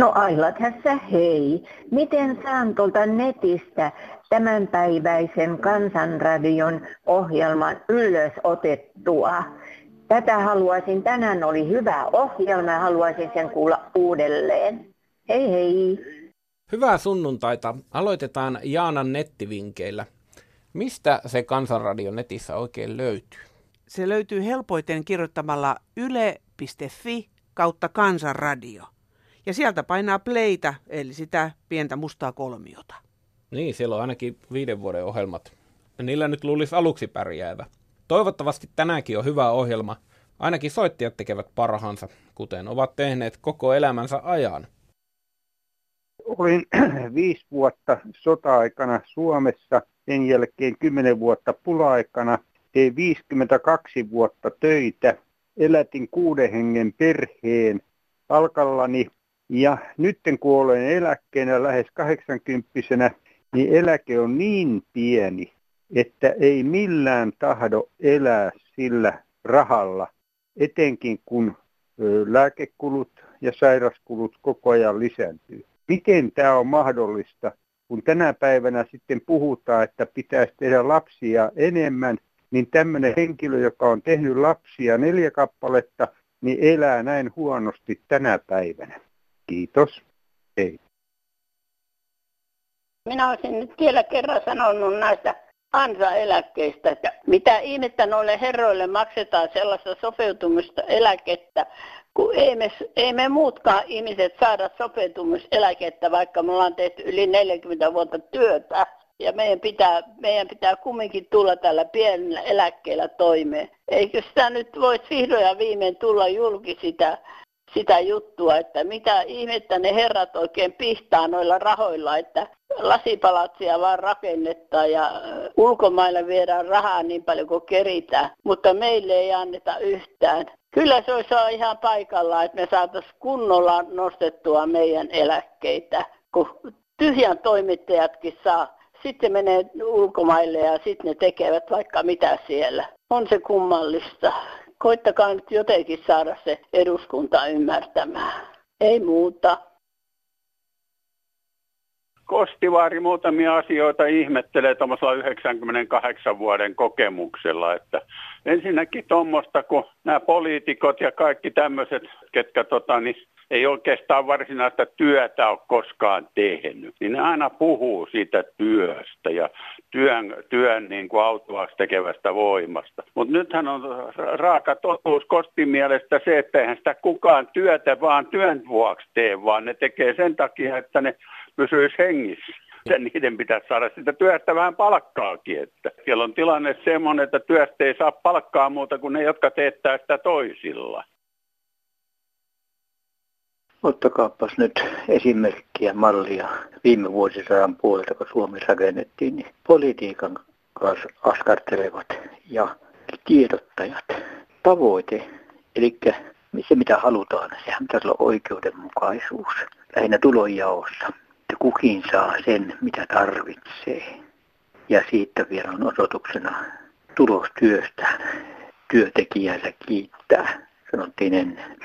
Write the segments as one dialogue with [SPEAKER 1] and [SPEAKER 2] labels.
[SPEAKER 1] No Aila tässä hei. Miten saan tuolta netistä tämänpäiväisen Kansanradion ohjelman ylös otettua? Tätä haluaisin, tänään oli hyvä ohjelma ja haluaisin sen kuulla uudelleen. Hei hei!
[SPEAKER 2] Hyvää sunnuntaita. Aloitetaan Jaanan nettivinkeillä. Mistä se Kansanradion netissä oikein löytyy?
[SPEAKER 3] Se löytyy helpoiten kirjoittamalla yle.fi kautta Kansanradio. Ja sieltä painaa playtä, eli sitä pientä mustaa kolmiota.
[SPEAKER 2] Niin, siellä on ainakin viiden vuoden ohjelmat. Niillä nyt luulisi aluksi pärjäävä. Toivottavasti tänäänkin on hyvä ohjelma. Ainakin soittajat tekevät parhaansa, kuten ovat tehneet koko elämänsä ajan.
[SPEAKER 4] Olin viisi vuotta sota-aikana Suomessa, sen jälkeen kymmenen vuotta pula-aikana, tein 52 vuotta töitä, elätin kuuden hengen perheen palkallani ja nyt kun olen eläkkeenä lähes 80 niin eläke on niin pieni, että ei millään tahdo elää sillä rahalla, etenkin kun lääkekulut ja sairaskulut koko ajan lisääntyy. Miten tämä on mahdollista, kun tänä päivänä sitten puhutaan, että pitäisi tehdä lapsia enemmän, niin tämmöinen henkilö, joka on tehnyt lapsia neljä kappaletta, niin elää näin huonosti tänä päivänä. Kiitos. Hei.
[SPEAKER 5] Minä olisin nyt vielä kerran sanonut näistä ansa-eläkkeistä, että mitä ihmettä noille herroille maksetaan sellaista sopeutumista eläkettä, kun ei me, ei me muutkaan ihmiset saada sopeutumiseläkettä, vaikka me ollaan tehty yli 40 vuotta työtä. Ja meidän pitää, meidän pitää kumminkin tulla tällä pienellä eläkkeellä toimeen. Eikö sitä nyt voisi vihdoin ja viimein tulla julki sitä sitä juttua, että mitä ihmettä ne herrat oikein pihtaa noilla rahoilla, että lasipalatsia vaan rakennetaan ja ulkomaille viedään rahaa niin paljon kuin keritään, mutta meille ei anneta yhtään. Kyllä se olisi ihan paikallaan, että me saataisiin kunnolla nostettua meidän eläkkeitä, kun tyhjän toimittajatkin saa. Sitten menee ulkomaille ja sitten ne tekevät vaikka mitä siellä. On se kummallista koittakaa nyt jotenkin saada se eduskunta ymmärtämään. Ei muuta.
[SPEAKER 6] Kostivaari muutamia asioita ihmettelee tuommoisella 98 vuoden kokemuksella. Että ensinnäkin tuommoista, kun nämä poliitikot ja kaikki tämmöiset, ketkä tota, niin ei oikeastaan varsinaista työtä ole koskaan tehnyt, niin ne aina puhuu siitä työstä ja työn, työn niin kuin autuaksi tekevästä voimasta. Mutta nythän on raaka totuus Kostin mielestä se, että eihän sitä kukaan työtä vaan työn vuoksi tee, vaan ne tekee sen takia, että ne pysyisi hengissä. Ja niiden pitäisi saada sitä työstä vähän palkkaakin. Että siellä on tilanne semmoinen, että työstä ei saa palkkaa muuta kuin ne, jotka teettää sitä toisilla.
[SPEAKER 7] Ottakaapas nyt esimerkkiä, mallia viime vuosisadan puolelta, kun Suomi rakennettiin, niin politiikan kanssa askartelevat ja tiedottajat. Tavoite, eli se mitä halutaan, sehän pitäisi olla oikeudenmukaisuus, lähinnä tulonjaossa. Että kukin saa sen, mitä tarvitsee. Ja siitä vielä on osoituksena tulostyöstään. Työntekijänsä kiittää, sanottiin ennen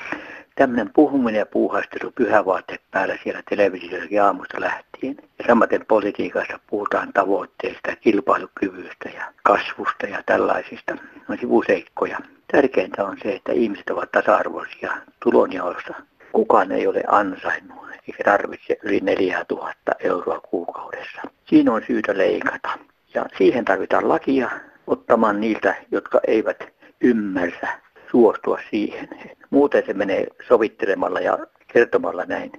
[SPEAKER 7] tämmöinen puhuminen ja puuhastelu pyhävaatteet päällä siellä televisiossa aamusta lähtien. Ja samaten politiikassa puhutaan tavoitteista, kilpailukyvystä ja kasvusta ja tällaisista on sivuseikkoja. Tärkeintä on se, että ihmiset ovat tasa-arvoisia tulonjaosta. Kukaan ei ole ansainnut eikä tarvitse yli 4000 euroa kuukaudessa. Siinä on syytä leikata. Ja siihen tarvitaan lakia ottamaan niiltä, jotka eivät ymmärrä suostua siihen. Muuten se menee sovittelemalla ja kertomalla näin.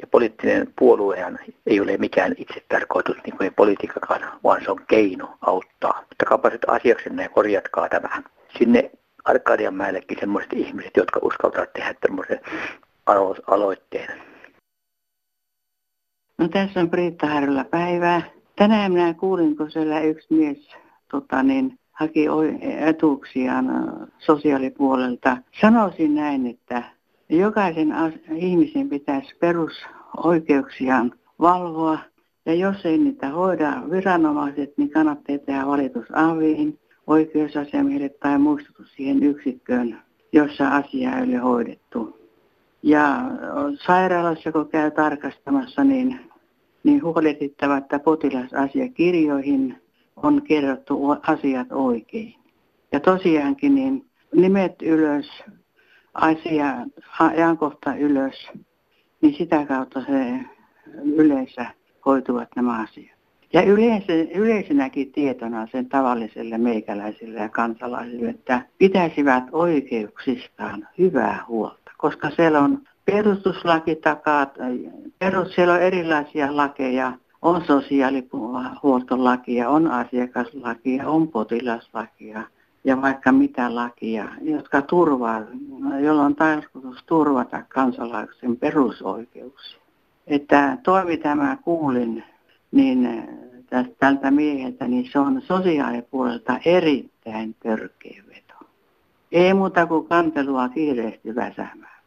[SPEAKER 7] Ja poliittinen puoluehan ei ole mikään itse tarkoitus, niin kuin politiikakaan, vaan se on keino auttaa. Ottakaapa nyt asiaksenne ja korjatkaa tämä. Sinne Arkadianmäellekin sellaiset ihmiset, jotka uskaltavat tehdä tämmöisen alo- aloitteen.
[SPEAKER 8] No tässä on Priitta Harjula päivää. Tänään minä kuulin, kun siellä yksi mies tota niin, haki etuuksiaan sosiaalipuolelta. Sanoisin näin, että jokaisen ihmisen pitäisi perusoikeuksiaan valvoa. Ja jos ei niitä hoida viranomaiset, niin kannattaa tehdä valitus aviin, oikeusasiamiehelle tai muistutus siihen yksikköön, jossa asia ei ole hoidettu. Ja sairaalassa, kun käy tarkastamassa, niin, niin huolehdittava, että potilasasiakirjoihin on kerrottu asiat oikein. Ja tosiaankin niin nimet ylös, asia, ajankohta ylös, niin sitä kautta se yleensä hoituvat nämä asiat. Ja yleensä, yleisenäkin tietona sen tavalliselle meikäläisille ja kansalaisille, että pitäisivät oikeuksistaan hyvää huolta, koska siellä on perustuslaki takaa, perus, siellä on erilaisia lakeja, on sosiaalihuoltolakia, on asiakaslakia, on potilaslakia ja vaikka mitä lakia, jotka turvaa, jolla on tarkoitus turvata kansalaisen perusoikeuksia. Että toimi tämä kuulin niin tästä, tältä mieheltä, niin se on sosiaalipuolelta erittäin törkeä veto. Ei muuta kuin kantelua kiireesti väsämään.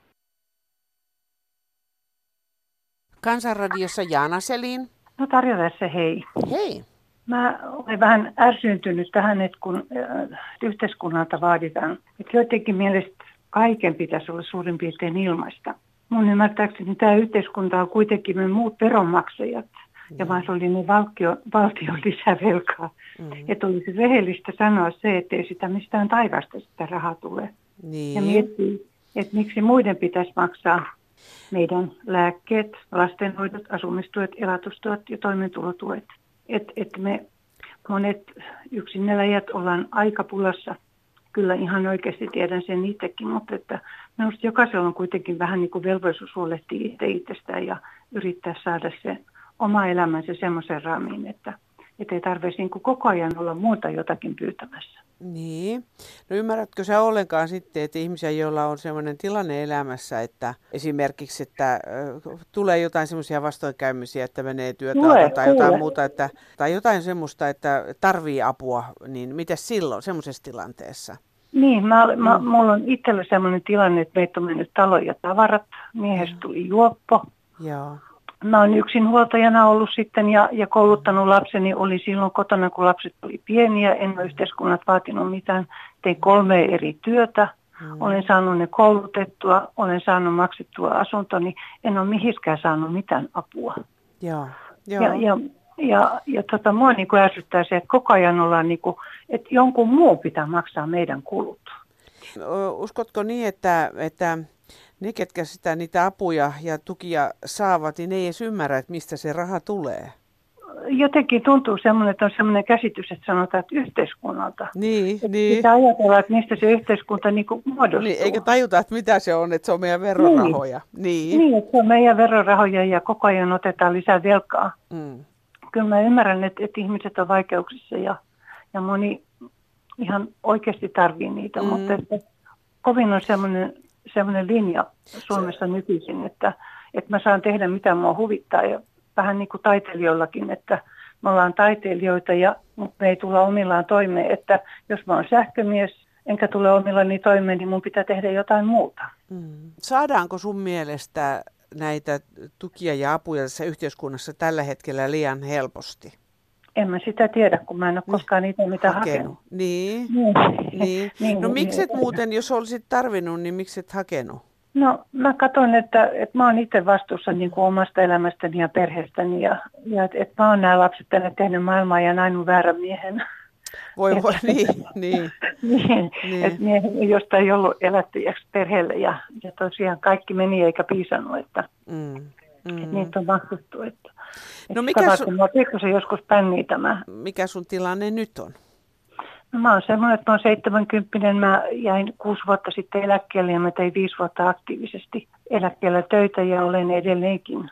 [SPEAKER 3] Kansanradiossa Jaana Selin.
[SPEAKER 9] No Tarja tässä, hei.
[SPEAKER 3] Hei.
[SPEAKER 9] Mä olen vähän ärsyntynyt tähän, että kun äh, yhteiskunnalta vaaditaan, että joidenkin mielestä kaiken pitäisi olla suurin piirtein ilmaista. Mun ymmärtääkseni tämä yhteiskunta on kuitenkin me muut veronmaksajat ja vaan se oli niin valtio, valtion lisävelkaa. Mm-hmm. Että olisi rehellistä sanoa se, että ei sitä mistään taivasta sitä rahaa tule.
[SPEAKER 3] Niin.
[SPEAKER 9] Ja miettii, että miksi muiden pitäisi maksaa meidän lääkkeet, lastenhoidot, asumistuet, elatustuet ja toimeentulotuet. Että et me monet yksinneläjät ollaan aika pulassa. Kyllä ihan oikeasti tiedän sen itsekin, mutta että minusta jokaisella on kuitenkin vähän niin kuin velvollisuus huolehtia itse itsestään ja yrittää saada se oma elämänsä semmoisen raamiin, että että ei tarvitsisi niin koko ajan olla muuta jotakin pyytämässä.
[SPEAKER 3] Niin. No ymmärrätkö sä ollenkaan sitten, että ihmisiä, joilla on sellainen tilanne elämässä, että esimerkiksi, että tulee jotain semmoisia vastoinkäymisiä, että menee työtä tai jotain muuta, että, tai jotain semmoista, että tarvii apua, niin mitä silloin semmoisessa tilanteessa?
[SPEAKER 9] Niin, mä, mä, mm. mulla on itsellä sellainen tilanne, että meitä on mennyt talo ja tavarat, miehestä tuli juoppo.
[SPEAKER 3] Joo
[SPEAKER 9] mä oon yksinhuoltajana ollut sitten ja, ja kouluttanut lapseni. Oli silloin kotona, kun lapset oli pieniä. En ole yhteiskunnat vaatinut mitään. Tein kolme eri työtä. Mm. Olen saanut ne koulutettua, olen saanut maksettua asuntoni. En ole mihinkään saanut mitään apua.
[SPEAKER 3] Joo,
[SPEAKER 9] joo. Ja, ja, ja, ja tota, mua niin kuin ärsyttää se, että koko ajan ollaan, niin kuin, että jonkun muun pitää maksaa meidän kulut.
[SPEAKER 3] Uskotko niin, että, että ne, ketkä sitä niitä apuja ja tukia saavat, niin ne ei edes ymmärrä, että mistä se raha tulee.
[SPEAKER 9] Jotenkin tuntuu semmoinen, että on semmoinen käsitys, että sanotaan, että yhteiskunnalta.
[SPEAKER 3] Niin,
[SPEAKER 9] että
[SPEAKER 3] niin.
[SPEAKER 9] Pitää ajatella, että mistä se yhteiskunta niin kuin muodostuu.
[SPEAKER 3] Niin, eikä tajuta, että mitä se on, että se on meidän verorahoja.
[SPEAKER 9] Niin, niin. niin että se on meidän verorahoja ja koko ajan otetaan lisää velkaa.
[SPEAKER 3] Mm.
[SPEAKER 9] Kyllä mä ymmärrän, että, että ihmiset on vaikeuksissa ja, ja moni ihan oikeasti tarvii niitä, mm. mutta että kovin on semmoinen semmoinen linja Suomessa se... nykyisin, että, että mä saan tehdä mitä mua huvittaa ja vähän niin kuin taiteilijoillakin, että me ollaan taiteilijoita ja mutta me ei tulla omillaan toimeen, että jos mä oon sähkömies enkä tule omillani toimeen, niin mun pitää tehdä jotain muuta.
[SPEAKER 3] Mm. Saadaanko sun mielestä näitä tukia ja apuja tässä yhteiskunnassa tällä hetkellä liian helposti?
[SPEAKER 9] En mä sitä tiedä, kun mä en ole niin. koskaan niitä mitä hakenut. hakenut.
[SPEAKER 3] Niin. niin. niin. niin. No miksi et muuten, jos olisit tarvinnut, niin miksi et hakenut?
[SPEAKER 9] No mä katson, että, että mä oon itse vastuussa niin kuin omasta elämästäni ja perheestäni ja, ja että, että mä oon nämä lapset tänne tehnyt maailmaa ja näin väärän miehen.
[SPEAKER 3] Voi voi, niin, niin.
[SPEAKER 9] niin, niin. että miehen, josta ei ollut elättäjäksi perheelle ja, ja tosiaan kaikki meni eikä piisannut, että, mm. Mm. että niitä on vastattu. Että, No mikä sun... Mä joskus pänniä tämä.
[SPEAKER 3] Mikä sun tilanne nyt on?
[SPEAKER 9] No mä oon semmoinen, että mä oon 70 mä jäin kuusi vuotta sitten eläkkeelle ja mä tein viisi vuotta aktiivisesti eläkkeellä töitä ja olen edelleenkin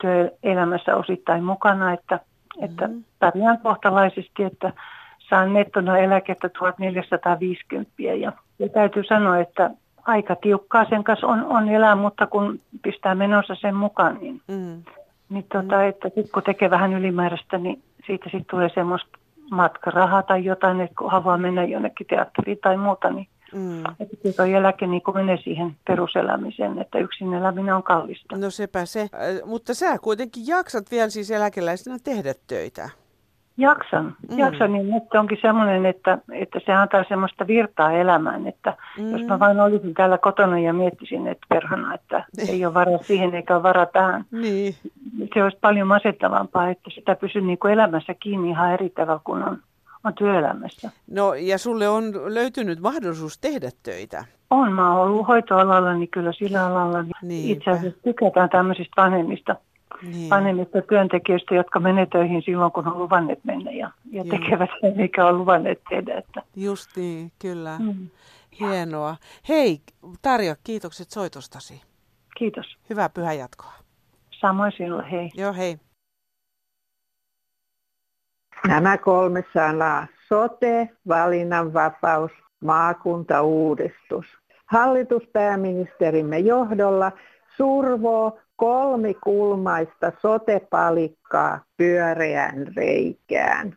[SPEAKER 9] työelämässä osittain mukana, että, mm-hmm. että pärjään kohtalaisesti, että saan nettona eläkettä 1450 ja, ja täytyy sanoa, että aika tiukkaa sen kanssa on, on elää, mutta kun pistää menossa sen mukaan, niin mm. Niin tota, mm. että sit kun tekee vähän ylimääräistä, niin siitä sitten tulee semmoista matkarahaa tai jotain, että kun haluaa mennä jonnekin teatteriin tai muuta, niin Mm. Että tuo eläke niin menee siihen peruselämiseen, että yksin eläminen on kallista.
[SPEAKER 3] No sepä se. Äh, mutta sä kuitenkin jaksat vielä siis eläkeläisenä tehdä töitä.
[SPEAKER 9] Jaksan. Mm. Jaksan, niin nyt onkin semmoinen, että, että se antaa semmoista virtaa elämään, että mm. jos mä vain olisin täällä kotona ja miettisin, että perhana, että ei ole varaa siihen eikä ole varaa tähän.
[SPEAKER 3] Niin.
[SPEAKER 9] Se olisi paljon masentavampaa, että sitä pysyy niin kuin elämässä kiinni ihan eri tavalla kuin on, on työelämässä.
[SPEAKER 3] No ja sulle on löytynyt mahdollisuus tehdä töitä.
[SPEAKER 9] On, mä oon ollut hoitoalalla, niin kyllä sillä alalla niin itse asiassa tykätään tämmöisistä vanhemmista niin. vanhemmista työntekijöistä, jotka menee töihin silloin, kun on luvanneet mennä ja, ja tekevät sen, mikä on luvanneet tehdä. Että.
[SPEAKER 3] Just niin, kyllä. Mm. Hienoa. Hei Tarja, kiitokset soitostasi.
[SPEAKER 9] Kiitos.
[SPEAKER 3] Hyvää pyhäjatkoa.
[SPEAKER 9] Samoin sinulle, hei.
[SPEAKER 3] Joo, hei.
[SPEAKER 1] Nämä kolme sanaa. Sote, valinnanvapaus, maakuntauudistus. Hallituspääministerimme johdolla survoo kolmikulmaista sotepalikkaa pyöreään reikään.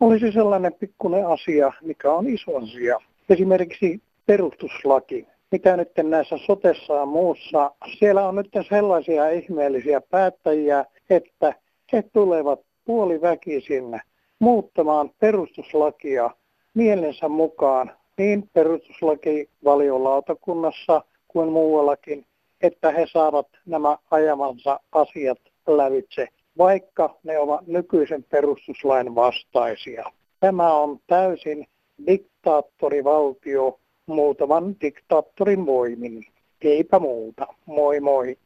[SPEAKER 10] Olisi sellainen pikkuinen asia, mikä on iso asia. Esimerkiksi perustuslaki. Mitä nyt näissä sotessa ja muussa, siellä on nyt sellaisia ihmeellisiä päättäjiä, että he tulevat puoliväkisin muuttamaan perustuslakia mielensä mukaan niin perustuslakivaliolautakunnassa kuin muuallakin, että he saavat nämä ajamansa asiat lävitse, vaikka ne ovat nykyisen perustuslain vastaisia. Tämä on täysin diktaattorivaltio muutaman diktaattorin voimin. Eipä muuta. Moi moi.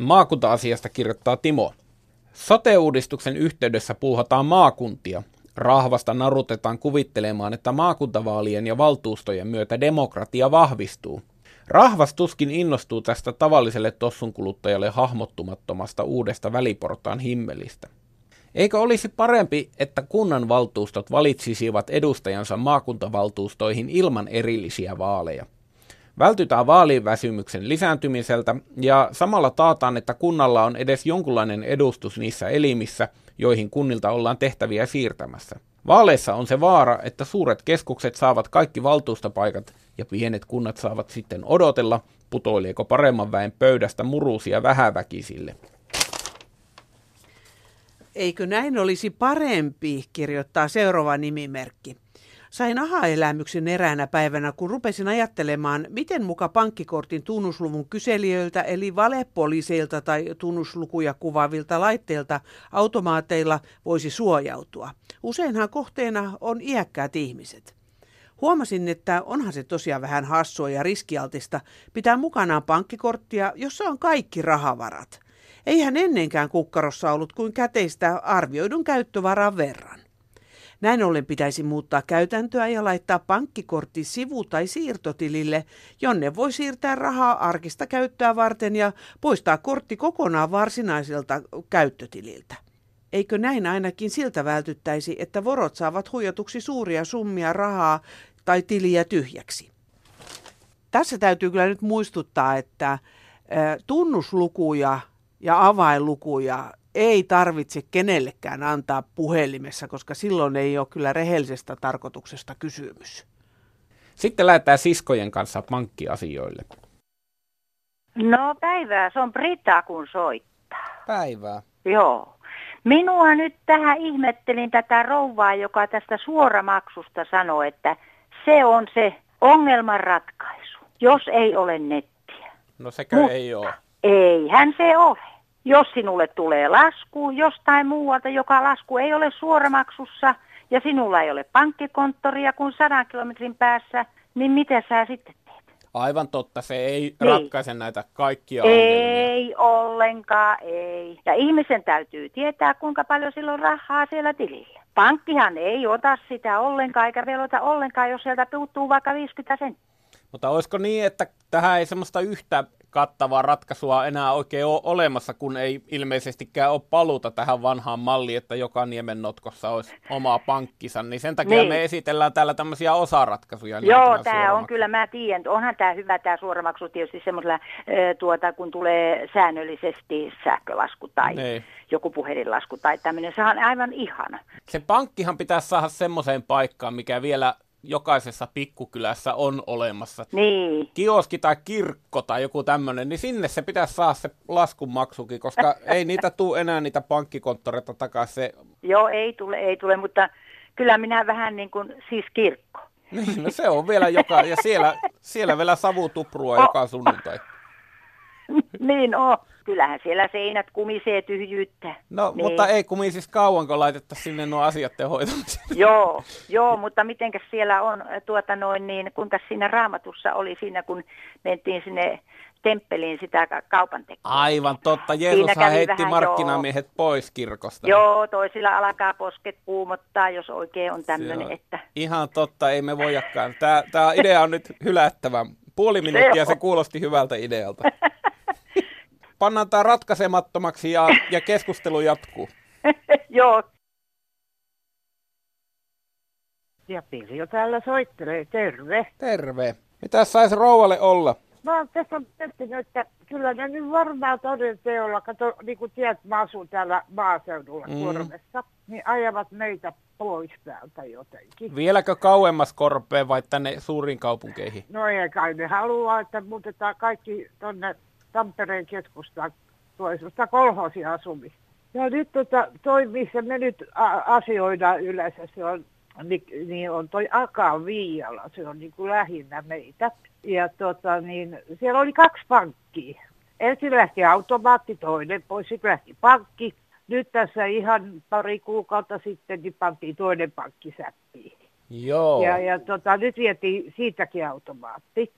[SPEAKER 2] Maakunta-asiasta kirjoittaa Timo. Sote-uudistuksen yhteydessä puuhataan maakuntia – Rahvasta narutetaan kuvittelemaan, että maakuntavaalien ja valtuustojen myötä demokratia vahvistuu. Rahvas tuskin innostuu tästä tavalliselle tossunkuluttajalle hahmottumattomasta uudesta väliportaan himmelistä. Eikö olisi parempi, että kunnan valtuustot valitsisivat edustajansa maakuntavaltuustoihin ilman erillisiä vaaleja? Vältytään vaaliväsymyksen lisääntymiseltä ja samalla taataan, että kunnalla on edes jonkunlainen edustus niissä elimissä, joihin kunnilta ollaan tehtäviä siirtämässä. Vaaleissa on se vaara, että suuret keskukset saavat kaikki valtuustopaikat ja pienet kunnat saavat sitten odotella, putoileeko paremman väen pöydästä murusia vähäväkisille.
[SPEAKER 3] Eikö näin olisi parempi, kirjoittaa seuraava nimimerkki. Sain aha-elämyksen eräänä päivänä, kun rupesin ajattelemaan, miten muka pankkikortin tunnusluvun kyselijöiltä eli valepoliiseilta tai tunnuslukuja kuvaavilta laitteilta automaateilla voisi suojautua. Useinhan kohteena on iäkkäät ihmiset. Huomasin, että onhan se tosiaan vähän hassua ja riskialtista pitää mukanaan pankkikorttia, jossa on kaikki rahavarat. Eihän ennenkään kukkarossa ollut kuin käteistä arvioidun käyttövaran verran. Näin ollen pitäisi muuttaa käytäntöä ja laittaa pankkikortti sivu- tai siirtotilille, jonne voi siirtää rahaa arkista käyttöä varten ja poistaa kortti kokonaan varsinaiselta käyttötililtä. Eikö näin ainakin siltä vältyttäisi, että vorot saavat huijatuksi suuria summia rahaa tai tiliä tyhjäksi? Tässä täytyy kyllä nyt muistuttaa, että tunnuslukuja ja avainlukuja ei tarvitse kenellekään antaa puhelimessa, koska silloin ei ole kyllä rehellisestä tarkoituksesta kysymys.
[SPEAKER 2] Sitten lähdetään siskojen kanssa pankkiasioille.
[SPEAKER 11] No päivää, se on Brita kun soittaa.
[SPEAKER 2] Päivää.
[SPEAKER 11] Joo. Minua nyt tähän ihmettelin tätä rouvaa, joka tästä suoramaksusta sanoi, että se on se ongelman ratkaisu, jos ei ole nettiä.
[SPEAKER 2] No sekö Mut, ei ole?
[SPEAKER 11] Eihän se ole. Jos sinulle tulee lasku jostain muualta, joka lasku ei ole suoramaksussa ja sinulla ei ole pankkikonttoria kuin sadan kilometrin päässä, niin mitä sä sitten teet?
[SPEAKER 2] Aivan totta, se ei niin. ratkaise näitä kaikkia
[SPEAKER 11] Ei ongelmia. ollenkaan, ei. Ja ihmisen täytyy tietää, kuinka paljon sillä on rahaa siellä tilillä. Pankkihan ei ota sitä ollenkaan eikä velota ollenkaan, jos sieltä puuttuu vaikka 50 senttiä.
[SPEAKER 2] Mutta olisiko niin, että tähän ei semmoista yhtä kattavaa ratkaisua enää oikein ole olemassa, kun ei ilmeisestikään ole paluuta tähän vanhaan malliin, että joka niemen notkossa olisi oma pankkisa, niin sen takia niin. me esitellään täällä tämmöisiä osaratkaisuja.
[SPEAKER 11] Niin Joo, tämä on kyllä, mä tiedän, onhan tämä hyvä tämä suoramaksu tietysti semmoisella, tuota, kun tulee säännöllisesti sähkölasku tai niin. joku puhelinlasku tai tämmöinen, se on aivan ihana.
[SPEAKER 2] Se pankkihan pitäisi saada semmoiseen paikkaan, mikä vielä jokaisessa pikkukylässä on olemassa.
[SPEAKER 11] Niin.
[SPEAKER 2] Kioski tai kirkko tai joku tämmöinen, niin sinne se pitäisi saada se laskunmaksukin, koska ei niitä tule enää niitä pankkikonttoreita takaisin. Se...
[SPEAKER 11] Joo, ei tule, ei tule, mutta kyllä minä vähän niin kuin, siis kirkko.
[SPEAKER 2] Niin, no se on vielä joka, ja siellä, siellä vielä savutuprua oh. joka sunnuntai.
[SPEAKER 11] niin on. Kyllähän siellä seinät kumisee tyhjyyttä.
[SPEAKER 2] No,
[SPEAKER 11] niin.
[SPEAKER 2] mutta ei kumisisi kauan, kun laitetta sinne nuo asiat hoitamiseen.
[SPEAKER 11] joo, joo, mutta mitenkäs siellä on, tuota noin, niin kuinka siinä raamatussa oli siinä, kun mentiin sinne temppeliin sitä kaupan tekoa.
[SPEAKER 2] Aivan totta. Jeesushan heitti markkinamiehet joo. pois kirkosta.
[SPEAKER 11] Joo, toisilla alkaa posket kuumottaa, jos oikein on tämmöinen. Että...
[SPEAKER 2] Ihan totta, ei me voijakaan. Tämä, tämä idea on nyt hylättävä. Puoli minuuttia se, se kuulosti hyvältä idealta. Pannaan tämä ratkaisemattomaksi ja, ja keskustelu jatkuu.
[SPEAKER 11] Joo.
[SPEAKER 12] Ja Pirjo täällä soittelee. Terve.
[SPEAKER 2] Terve. Mitä saisi rouvalle olla?
[SPEAKER 12] Mä oon tässä miettinyt, että kyllä ne nyt varmaan toden teolla, kato, niin kuin tiedät, mä asun täällä maaseudulla mm. Korvessa, niin ajavat meitä pois täältä jotenkin.
[SPEAKER 2] Vieläkö kauemmas korpeen vai tänne suuriin kaupunkeihin?
[SPEAKER 12] No ei kai ne haluaa, että muutetaan kaikki tonne Tampereen keskustaan toisesta kolhosia asumista. Ja nyt tota, toi, missä me nyt asioidaan yleensä, se on, niin, niin on toi Akaan Viiala, se on niin kuin lähinnä meitä. Ja tota, niin, siellä oli kaksi pankkia. Ensin lähti automaatti, toinen pois, sitten lähti pankki. Nyt tässä ihan pari kuukautta sitten niin pantiin toinen pankki säppiin.
[SPEAKER 2] Joo.
[SPEAKER 12] Ja, ja tota, nyt vietiin siitäkin automaatti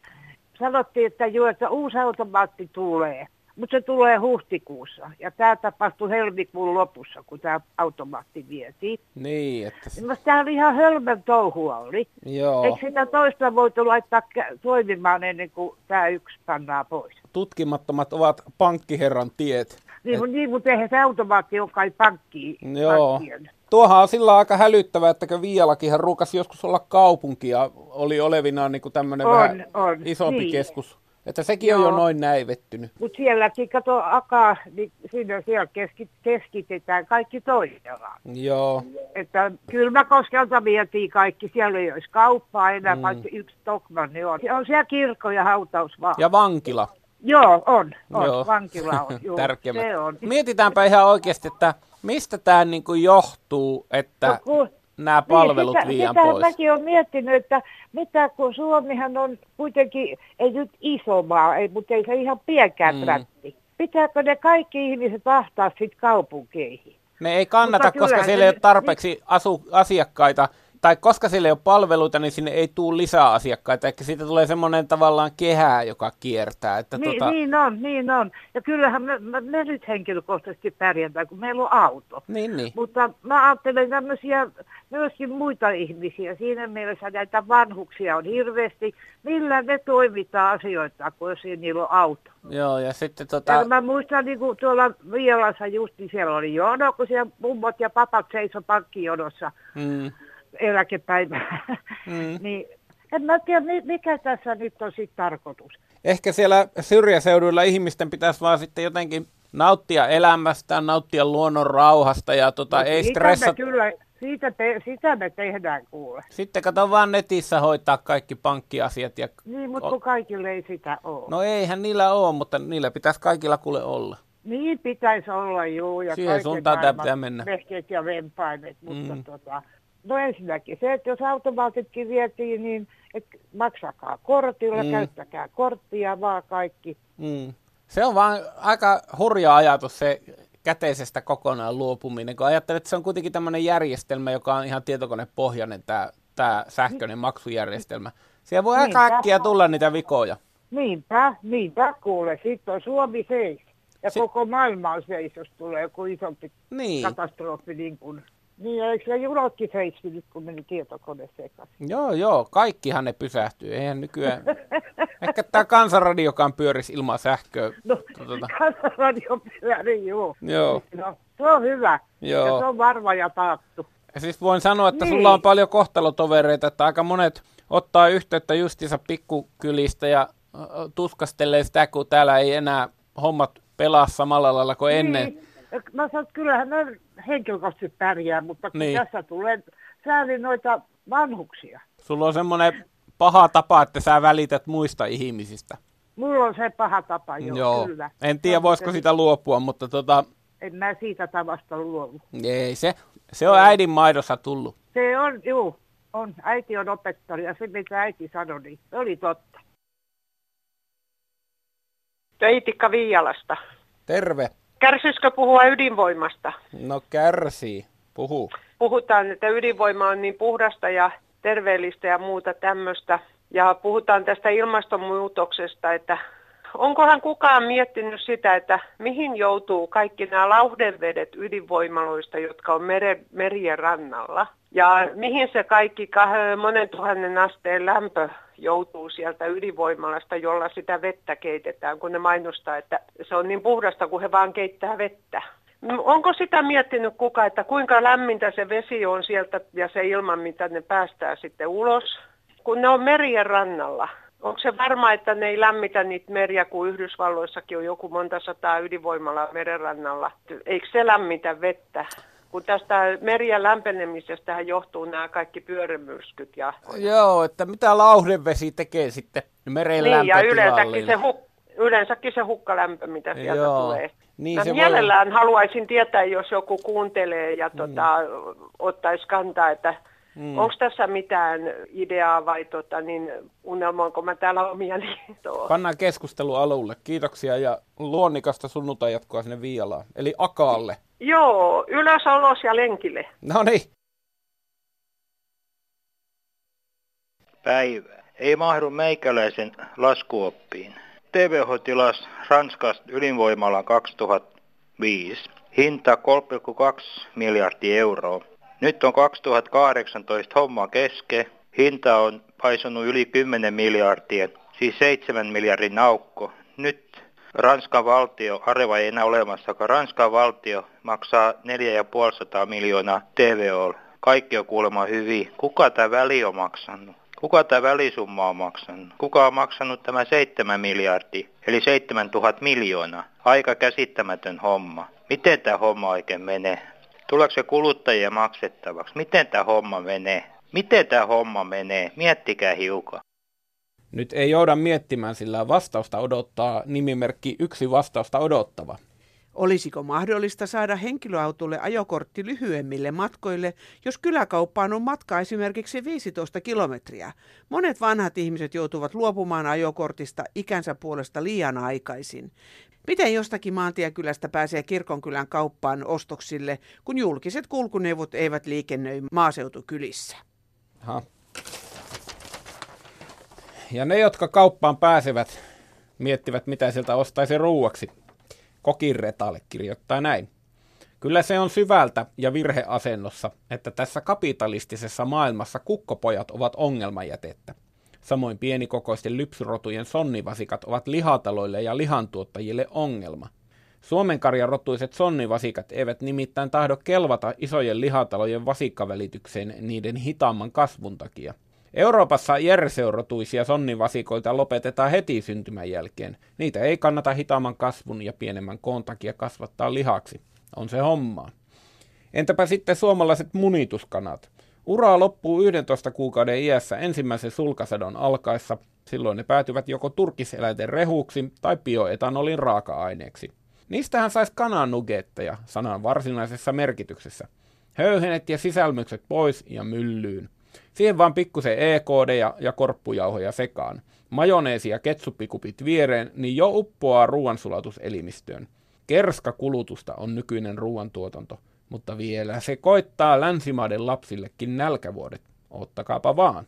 [SPEAKER 12] sanottiin, että joo, että uusi automaatti tulee, mutta se tulee huhtikuussa. Ja tämä tapahtui helmikuun lopussa, kun tämä automaatti vietiin.
[SPEAKER 2] Niin, että...
[SPEAKER 12] Tämä oli ihan hölmön touhua oli.
[SPEAKER 2] Joo.
[SPEAKER 12] Eikö sitä toista voitu laittaa toimimaan ennen kuin tämä yksi pannaan pois?
[SPEAKER 2] Tutkimattomat ovat pankkiherran tiet.
[SPEAKER 12] Niin, Et... niin mutta eihän se automaatti ole kai pankkiin.
[SPEAKER 2] Joo. Pankkien. Tuohan on sillä aika hälyttävää, että Viialakinhan ruukasi joskus olla kaupunki ja oli olevinaan niin tämmöinen vähän on. isompi niin. keskus. Että sekin Joo. on jo noin näivettynyt.
[SPEAKER 12] Mutta sielläkin, kato, Aka, niin siinä siellä keskit, keskitetään kaikki toisellaan.
[SPEAKER 2] Joo.
[SPEAKER 12] Että Kylmäkoskelta vietiin kaikki, siellä ei olisi kauppaa enää, mm. paitsi yksi Tokman, niin on. On siellä kirkko ja hautaus vaan.
[SPEAKER 2] Ja vankila.
[SPEAKER 12] Joo, on. on. Joo. Vankila on. Joo, se on.
[SPEAKER 2] Mietitäänpä ihan oikeasti, että Mistä tämä niin kuin johtuu, että no, kun, nämä niin, palvelut niin, sitä, liian sitä pois?
[SPEAKER 12] Mäkin olen miettinyt, että mitä kun Suomihan on kuitenkin, ei nyt iso maa, ei, mutta ei se ihan pienkään mm. Pitääkö ne kaikki ihmiset ahtaa sitten kaupunkeihin?
[SPEAKER 2] Ne ei kannata, koska siellä ei ole tarpeeksi asu, asiakkaita tai koska sillä ei ole palveluita, niin sinne ei tule lisää asiakkaita, eikä siitä tulee semmoinen tavallaan kehää, joka kiertää. Että
[SPEAKER 12] niin,
[SPEAKER 2] tota...
[SPEAKER 12] niin on, niin on. Ja kyllähän me, me, me nyt henkilökohtaisesti pärjätään, kun meillä on auto.
[SPEAKER 2] Niin, niin.
[SPEAKER 12] Mutta mä ajattelen tämmöisiä myöskin muita ihmisiä. Siinä mielessä näitä vanhuksia on hirveästi. Millä ne toimitaan asioita, kun jos niillä on auto?
[SPEAKER 2] Joo, ja sitten tota...
[SPEAKER 12] Ja mä muistan niin kuin tuolla Violassa just, niin siellä oli jono, kun siellä mummot ja papat seisoi pankkijonossa. Mm eläkepäivää. Mm. niin en mä tiedä, mikä tässä nyt on sitten tarkoitus.
[SPEAKER 2] Ehkä siellä syrjäseuduilla ihmisten pitäisi vaan sitten jotenkin nauttia elämästä, nauttia luonnon rauhasta ja tota, no, ei stressata.
[SPEAKER 12] Kyllä, siitä te, sitä me tehdään kuule.
[SPEAKER 2] Sitten kato vaan netissä hoitaa kaikki pankkiasiat. Ja...
[SPEAKER 12] Niin, mutta kun kaikille ei sitä ole.
[SPEAKER 2] No eihän niillä ole, mutta niillä pitäisi kaikilla kuule olla.
[SPEAKER 12] Niin pitäisi olla, joo. Ja
[SPEAKER 2] Siihen suuntaan pitää mennä.
[SPEAKER 12] Vehkeet ja vempaimet, mutta mm. tota, No ensinnäkin se, että jos automaatitkin vietiin, niin et maksakaa kortilla, mm. käyttäkää korttia vaan kaikki.
[SPEAKER 2] Mm. Se on vaan aika hurja ajatus se käteisestä kokonaan luopuminen, kun ajattelet, että se on kuitenkin tämmöinen järjestelmä, joka on ihan tietokonepohjainen, tämä, tämä sähköinen maksujärjestelmä. Siellä voi niinpä. aika äkkiä tulla niitä vikoja.
[SPEAKER 12] Niinpä, niinpä kuule. Sitten on Suomi seis. Ja si- koko maailma on seis, jos tulee joku isompi niin. katastrofi niin kuin niin, eikö se junotkin nyt, kun meni tietokone sekaisin?
[SPEAKER 2] Joo, joo, kaikkihan ne pysähtyy. Eihän nykyään... Ehkä tämä kansanradiokaan pyörisi ilman sähköä.
[SPEAKER 12] No, tuota... kansanradio pyörii, joo.
[SPEAKER 2] Joo.
[SPEAKER 12] No, se on hyvä. Joo. Ja se on varma ja taattu.
[SPEAKER 2] Ja siis voin sanoa, että niin. sulla on paljon kohtalotovereita, että aika monet ottaa yhteyttä justiinsa pikkukylistä ja tuskastelee sitä, kun täällä ei enää hommat pelaa samalla lailla kuin niin. ennen
[SPEAKER 12] mä sanon, että kyllähän ne henkilökohtaisesti pärjää, mutta kun niin. tässä tulee sääli noita vanhuksia.
[SPEAKER 2] Sulla on semmoinen paha tapa, että sä välität muista ihmisistä.
[SPEAKER 12] Mulla on se paha tapa, joo,
[SPEAKER 2] Joo.
[SPEAKER 12] kyllä.
[SPEAKER 2] En tiedä, voisiko sitä luopua, mutta tota,
[SPEAKER 12] En mä siitä tavasta luovu.
[SPEAKER 2] ei se. Se on äidin maidossa tullut.
[SPEAKER 12] Se on, juu, on. Äiti on opettaja ja se mitä äiti sanoi, niin oli totta.
[SPEAKER 13] Eitikka Viialasta.
[SPEAKER 2] Terve.
[SPEAKER 13] Kärsyisikö puhua ydinvoimasta?
[SPEAKER 2] No kärsii. Puhu.
[SPEAKER 13] Puhutaan, että ydinvoima on niin puhdasta ja terveellistä ja muuta tämmöistä. Ja puhutaan tästä ilmastonmuutoksesta, että onkohan kukaan miettinyt sitä, että mihin joutuu kaikki nämä lauhdevedet ydinvoimaloista, jotka on mere, merien rannalla. Ja mihin se kaikki kah- monen tuhannen asteen lämpö joutuu sieltä ydinvoimalasta, jolla sitä vettä keitetään, kun ne mainostaa, että se on niin puhdasta, kun he vaan keittää vettä. Onko sitä miettinyt kuka, että kuinka lämmintä se vesi on sieltä ja se ilman, mitä ne päästää sitten ulos, kun ne on merien rannalla? Onko se varma, että ne ei lämmitä niitä meriä, kun Yhdysvalloissakin on joku monta sataa ydinvoimalaa merenrannalla? Eikö se lämmitä vettä? Kun tästä merien lämpenemisestä johtuu nämä kaikki pyörämyrskyt ja
[SPEAKER 2] Joo, että mitä lauhdevesi tekee sitten meren
[SPEAKER 13] niin, ja yleensäkin se, huk, yleensäkin se hukkalämpö, mitä sieltä
[SPEAKER 2] Joo.
[SPEAKER 13] tulee.
[SPEAKER 2] Niin
[SPEAKER 13] Mä
[SPEAKER 2] se voi-
[SPEAKER 13] mielellään haluaisin tietää, jos joku kuuntelee ja tota, ottaisi kantaa, että
[SPEAKER 2] Mm.
[SPEAKER 13] onko tässä mitään ideaa vai tota, niin, unelmoinko mä täällä omia liittoa.
[SPEAKER 2] Pannaan keskustelu alulle. Kiitoksia ja luonnikasta sunnuntai jatkoa sinne Viialaan, eli Akaalle.
[SPEAKER 13] Joo, ylös, alos ja lenkille.
[SPEAKER 2] No niin.
[SPEAKER 14] Päivä. Ei mahdu meikäläisen laskuoppiin. TVH tilas Ranskasta ydinvoimalla 2005. Hinta 3,2 miljardia euroa. Nyt on 2018 homma keske. Hinta on paisunut yli 10 miljardia, siis 7 miljardin aukko. Nyt Ranskan valtio, Areva ei enää olemassakaan, Ranskan valtio maksaa 4,5 miljoonaa TVO. Kaikki on kuulemma hyvin. Kuka tämä väli on maksanut? Kuka tämä välisumma on maksanut? Kuka on maksanut tämä 7 miljardia, eli 7 000 miljoonaa? Aika käsittämätön homma. Miten tämä homma oikein menee? Tuleeko se kuluttajien maksettavaksi? Miten tämä homma menee? Miten tämä homma menee? Miettikää hiukan.
[SPEAKER 2] Nyt ei jouda miettimään, sillä vastausta odottaa nimimerkki yksi vastausta odottava.
[SPEAKER 3] Olisiko mahdollista saada henkilöautolle ajokortti lyhyemmille matkoille, jos kyläkauppaan on matka esimerkiksi 15 kilometriä? Monet vanhat ihmiset joutuvat luopumaan ajokortista ikänsä puolesta liian aikaisin. Miten jostakin maantiekylästä pääsee kirkonkylän kauppaan ostoksille, kun julkiset kulkuneuvot eivät liikennöi maaseutukylissä?
[SPEAKER 2] Aha. Ja ne, jotka kauppaan pääsevät, miettivät, mitä sieltä ostaisi ruuaksi. Kokiretalle kirjoittaa näin. Kyllä se on syvältä ja virheasennossa, että tässä kapitalistisessa maailmassa kukkopojat ovat ongelmajätettä. Samoin pienikokoisten lypsyrotujen sonnivasikat ovat lihataloille ja lihantuottajille ongelma. Suomen karjarotuiset sonnivasikat eivät nimittäin tahdo kelvata isojen lihatalojen vasikkavälitykseen niiden hitaamman kasvun takia. Euroopassa järseurotuisia sonnivasikoita lopetetaan heti syntymän jälkeen. Niitä ei kannata hitaamman kasvun ja pienemmän koon takia kasvattaa lihaksi. On se hommaa. Entäpä sitten suomalaiset munituskanat? Ura loppuu 11 kuukauden iässä ensimmäisen sulkasadon alkaessa. Silloin ne päätyvät joko turkiseläinten rehuksi tai bioetanolin raaka-aineeksi. Niistähän saisi kananugetteja sanan varsinaisessa merkityksessä. Höyhenet ja sisälmykset pois ja myllyyn. Siihen vaan pikkusen EKD ja, ja korppujauhoja sekaan. Majoneesi ja ketsuppikupit viereen, niin jo uppoaa ruoansulatuselimistöön. Kerskakulutusta on nykyinen ruoantuotanto, mutta vielä se koittaa länsimaiden lapsillekin nälkävuodet. Ottakaapa vaan.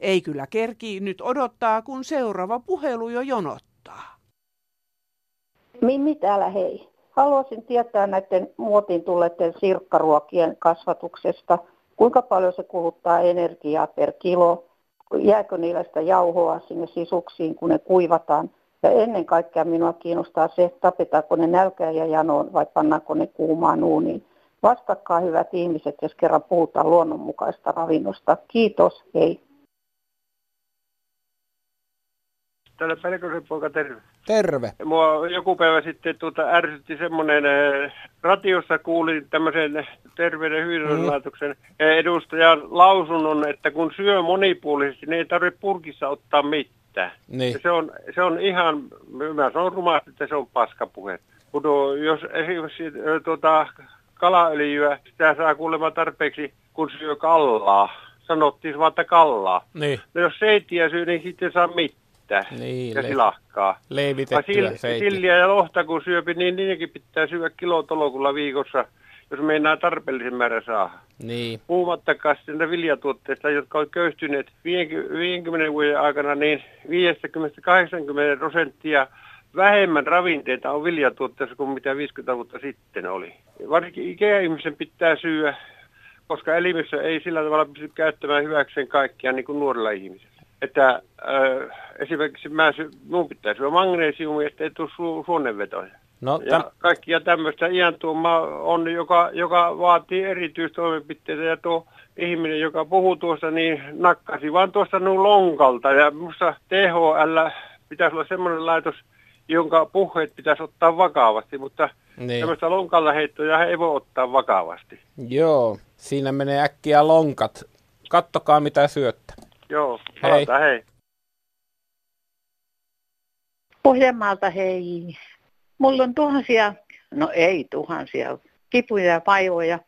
[SPEAKER 3] Ei kyllä kerki nyt odottaa, kun seuraava puhelu jo jonottaa.
[SPEAKER 15] Mimmi täällä hei. Haluaisin tietää näiden muotiin tulleiden sirkkaruokien kasvatuksesta. Kuinka paljon se kuluttaa energiaa per kilo? Jääkö niillä sitä jauhoa sinne sisuksiin, kun ne kuivataan? Ja ennen kaikkea minua kiinnostaa se, tapetaanko ne nälkään ja janoon vai pannaanko ne kuumaan uuniin. Vastatkaa hyvät ihmiset, jos kerran puhutaan luonnonmukaista ravinnosta. Kiitos, hei.
[SPEAKER 16] Täällä Pelkosen poika, terve.
[SPEAKER 2] Terve.
[SPEAKER 16] Mua joku päivä sitten tuota, ärsytti semmoinen, äh, ratiossa kuulin tämmöisen terveyden hyvinvointilaitoksen mm. edustajan lausunnon, että kun syö monipuolisesti, niin ei tarvitse purkissa ottaa mitään.
[SPEAKER 2] Niin.
[SPEAKER 16] Ja Se, on, se on ihan, mä sanon rumasti, että se on paskapuhe. Kun tuo, jos esimerkiksi äh, tuota, kalaöljyä, sitä saa kuulemma tarpeeksi, kun syö kallaa. Sanottiin vaan, että kallaa.
[SPEAKER 2] Niin.
[SPEAKER 16] No jos seitiä syy, niin sitten saa mitään.
[SPEAKER 2] Niin,
[SPEAKER 16] ja
[SPEAKER 2] le-
[SPEAKER 16] silakkaa.
[SPEAKER 2] Leivitettyä
[SPEAKER 16] Vai
[SPEAKER 2] seitiä.
[SPEAKER 16] silliä ja lohta kun syöpi, niin niidenkin pitää syödä kilotolokulla viikossa, jos meinaa tarpeellisen määrän saada.
[SPEAKER 2] Niin.
[SPEAKER 16] Puhumattakaan sitten viljatuotteista, jotka on köyhtyneet 50 50 vuoden aikana, niin 50-80 prosenttia vähemmän ravinteita on viljatuotteissa kuin mitä 50 vuotta sitten oli. Varsinkin ikäihmisen pitää syödä, koska elimessä ei sillä tavalla pysty käyttämään hyväkseen kaikkia niin kuin nuorilla ihmisillä. Että äh, esimerkiksi mä sy- mun pitää syödä magnesiumia, ettei tule su- suonenvetoja.
[SPEAKER 2] No,
[SPEAKER 16] Ja
[SPEAKER 2] täm,
[SPEAKER 16] kaikkia tämmöistä iäntuomaa on, joka, joka vaatii erityistoimenpiteitä ja tuo ihminen, joka puhuu tuosta, niin nakkasi vaan tuosta nuo lonkalta. Ja minusta THL pitäisi olla semmoinen laitos, jonka puheet pitäisi ottaa vakavasti, mutta
[SPEAKER 2] niin.
[SPEAKER 16] tämmöistä lonkalla heittoja he ei voi ottaa vakavasti.
[SPEAKER 2] Joo, siinä menee äkkiä lonkat. Kattokaa mitä syötte.
[SPEAKER 16] Joo,
[SPEAKER 2] Hei.
[SPEAKER 16] palataan, hei.
[SPEAKER 15] Pohjanmaalta hei. Mulla on tuhansia, no ei tuhansia, kipuja ja vaivoja,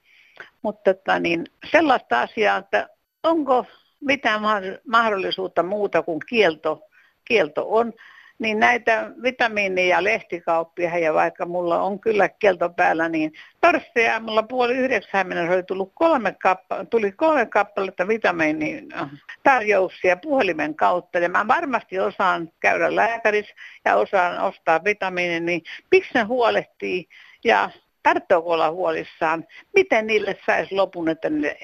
[SPEAKER 15] mutta tota, niin, sellaista asiaa, että onko mitään mahdoll- mahdollisuutta muuta kuin kielto, kielto on, niin näitä vitamiini- ja lehtikauppia, ja vaikka mulla on kyllä kielto päällä, niin torstai mulla puoli yhdeksän mennessä oli tullut kolme kappa, tuli kolme kappaletta vitamiinitarjouksia puhelimen kautta, ja mä varmasti osaan käydä lääkärissä ja osaan ostaa vitamiinin, niin miksi ne huolehtii, ja tarvitseeko olla huolissaan, miten niille saisi lopun, että ne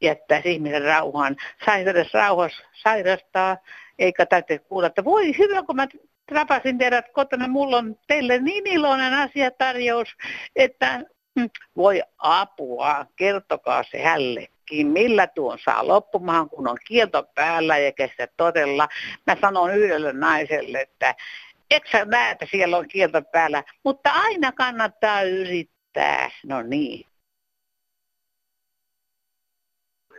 [SPEAKER 15] jättäisi ihmisen rauhaan. Saisi edes rauhassa sairastaa, eikä täytyy kuulla, että voi hyvä, kun mä tapasin teidät kotona, mulla on teille niin iloinen asiatarjous, että hm, voi apua, kertokaa se hällekin, millä tuon saa loppumaan, kun on kielto päällä eikä sitä todella. Mä sanon yhdelle naiselle, että eikö sä näe, että siellä on kielto päällä, mutta aina kannattaa yrittää. No niin.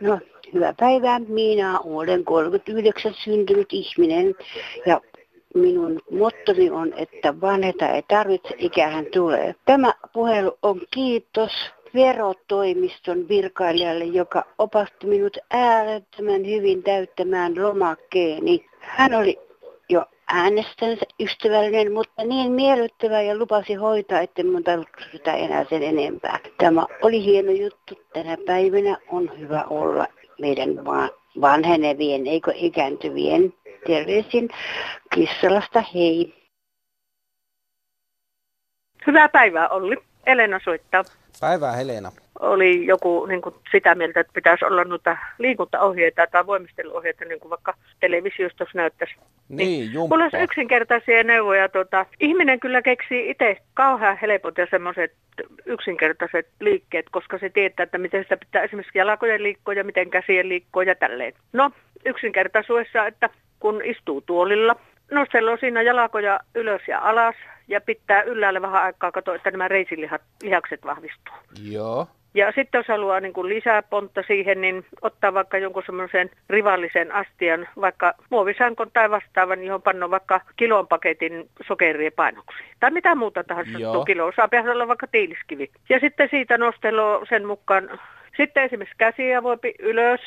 [SPEAKER 17] No, hyvää päivää. Minä olen 39 syntynyt ihminen ja minun mottoni on, että vanheta ei tarvitse, ikähän tulee. Tämä puhelu on kiitos verotoimiston virkailijalle, joka opasti minut äärettömän hyvin täyttämään lomakkeeni. Hän oli jo äänestänsä ystävällinen, mutta niin miellyttävä ja lupasi hoitaa, että minun tarvitse sitä enää sen enempää. Tämä oli hieno juttu. Tänä päivänä on hyvä olla meidän va- vanhenevien, eikö ikääntyvien. Terveisin Kissalasta, hei.
[SPEAKER 18] Hyvää päivää Olli. Elena soittaa.
[SPEAKER 2] Päivää Helena.
[SPEAKER 18] Oli joku niin kuin sitä mieltä, että pitäisi olla noita liikuntaohjeita tai voimisteluohjeita, niin kuin vaikka televisiosta jos näyttäisi.
[SPEAKER 2] Niin,
[SPEAKER 18] Mulla
[SPEAKER 2] jumppaa.
[SPEAKER 18] olisi yksinkertaisia neuvoja. Tuota, ihminen kyllä keksii itse kauhean helpot ja semmoiset yksinkertaiset liikkeet, koska se tietää, että miten sitä pitää esimerkiksi jalkojen liikkua ja miten käsien liikkua ja tälleen. No, yksinkertaisuudessa, että kun istuu tuolilla, nostellaan siinä jalkoja ylös ja alas ja pitää ylhäällä vähän aikaa katsoa, että nämä reisilihakset vahvistuu.
[SPEAKER 2] Joo.
[SPEAKER 18] Ja sitten jos haluaa niin kuin lisää pontta siihen, niin ottaa vaikka jonkun semmoisen rivallisen astian, vaikka muovisankon tai vastaavan, johon panna vaikka kilon paketin sokeria painoksi. Tai mitä muuta tahansa
[SPEAKER 2] Joo.
[SPEAKER 18] tuo kilo. Saa olla vaikka tiiliskivi. Ja sitten siitä nosteloo sen mukaan. Sitten esimerkiksi käsiä voi ylös,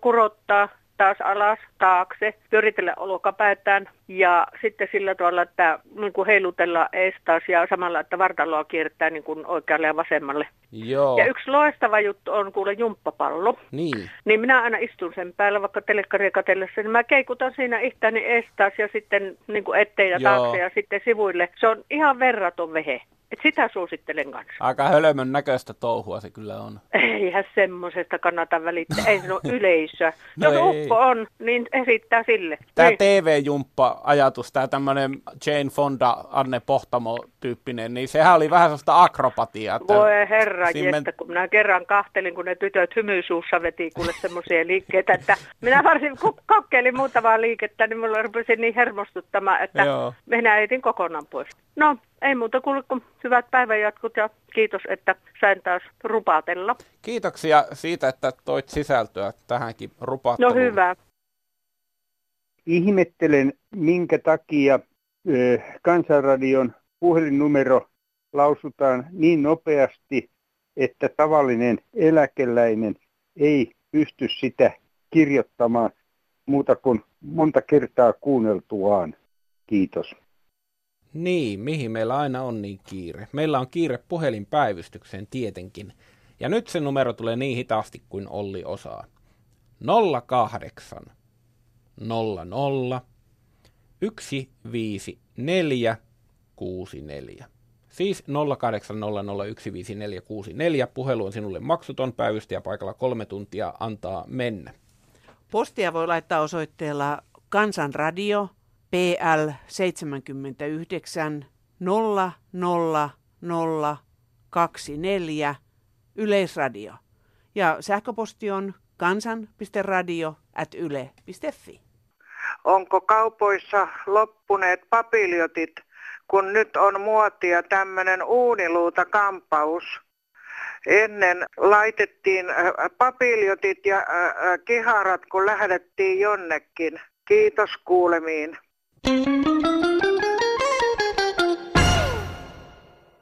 [SPEAKER 18] kurottaa, taas alas, taakse, pyöritellä olkapäätään ja sitten sillä tavalla, että niin kuin heilutella eestaas ja samalla, että vartaloa kiertää niin kuin oikealle ja vasemmalle.
[SPEAKER 2] Joo.
[SPEAKER 18] Ja yksi loistava juttu on kuule jumppapallo.
[SPEAKER 2] Niin.
[SPEAKER 18] Niin minä aina istun sen päällä vaikka telekkaria katsellessa, niin mä keikutan siinä itseäni eestaas ja sitten niin kuin eteen ja
[SPEAKER 2] Joo.
[SPEAKER 18] taakse ja sitten sivuille. Se on ihan verraton vehe. Et sitä suosittelen kanssa.
[SPEAKER 2] Aika hölmön näköistä touhua se kyllä on.
[SPEAKER 18] Eihän semmoisesta kannata välittää. Ei se ole yleisö.
[SPEAKER 2] No
[SPEAKER 18] Jos
[SPEAKER 2] ei.
[SPEAKER 18] uppo on, niin esittää sille.
[SPEAKER 2] Tämä
[SPEAKER 18] Niin.
[SPEAKER 2] TV-jumppa-ajatus, tämä tämmöinen Jane Fonda, Anne Pohtamo-tyyppinen, niin sehän oli vähän sellaista akrobatiaa.
[SPEAKER 18] Voi herra
[SPEAKER 2] siinä
[SPEAKER 18] jettä, kun minä kerran kahtelin, kun ne tytöt hymysuussa veti kuule semmoisia liikkeitä, että minä varsin ku- kokeilin muutamaa liikettä, niin mulla rupesi niin hermostuttamaan, että
[SPEAKER 2] Joo.
[SPEAKER 18] minä etin kokonaan pois. No, ei muuta kuule kuin hyvät päivänjatkot ja kiitos, että sain taas rupatella.
[SPEAKER 2] Kiitoksia siitä, että toit sisältöä tähänkin
[SPEAKER 18] No
[SPEAKER 2] rupatteluun.
[SPEAKER 18] hyvä.
[SPEAKER 4] Ihmettelen, minkä takia ö, Kansanradion puhelinnumero lausutaan niin nopeasti, että tavallinen eläkeläinen ei pysty sitä kirjoittamaan muuta kuin monta kertaa kuunneltuaan. Kiitos.
[SPEAKER 2] Niin, mihin meillä aina on niin kiire? Meillä on kiire puhelinpäivystykseen tietenkin. Ja nyt se numero tulee niin hitaasti kuin Olli osaa. 08 00 154 64. Siis 0800155464. Puhelu on sinulle maksuton päivystäjä paikalla kolme tuntia antaa mennä.
[SPEAKER 3] Postia voi laittaa osoitteella Kansanradio PL 79 00024 Yleisradio. Ja sähköposti on kansan.radio at yle.fi.
[SPEAKER 12] Onko kaupoissa loppuneet papiljotit, kun nyt on muotia tämmöinen uuniluuta kampaus? Ennen laitettiin äh, papiljotit ja äh, äh, kiharat, kun lähdettiin jonnekin. Kiitos kuulemiin. Thank you.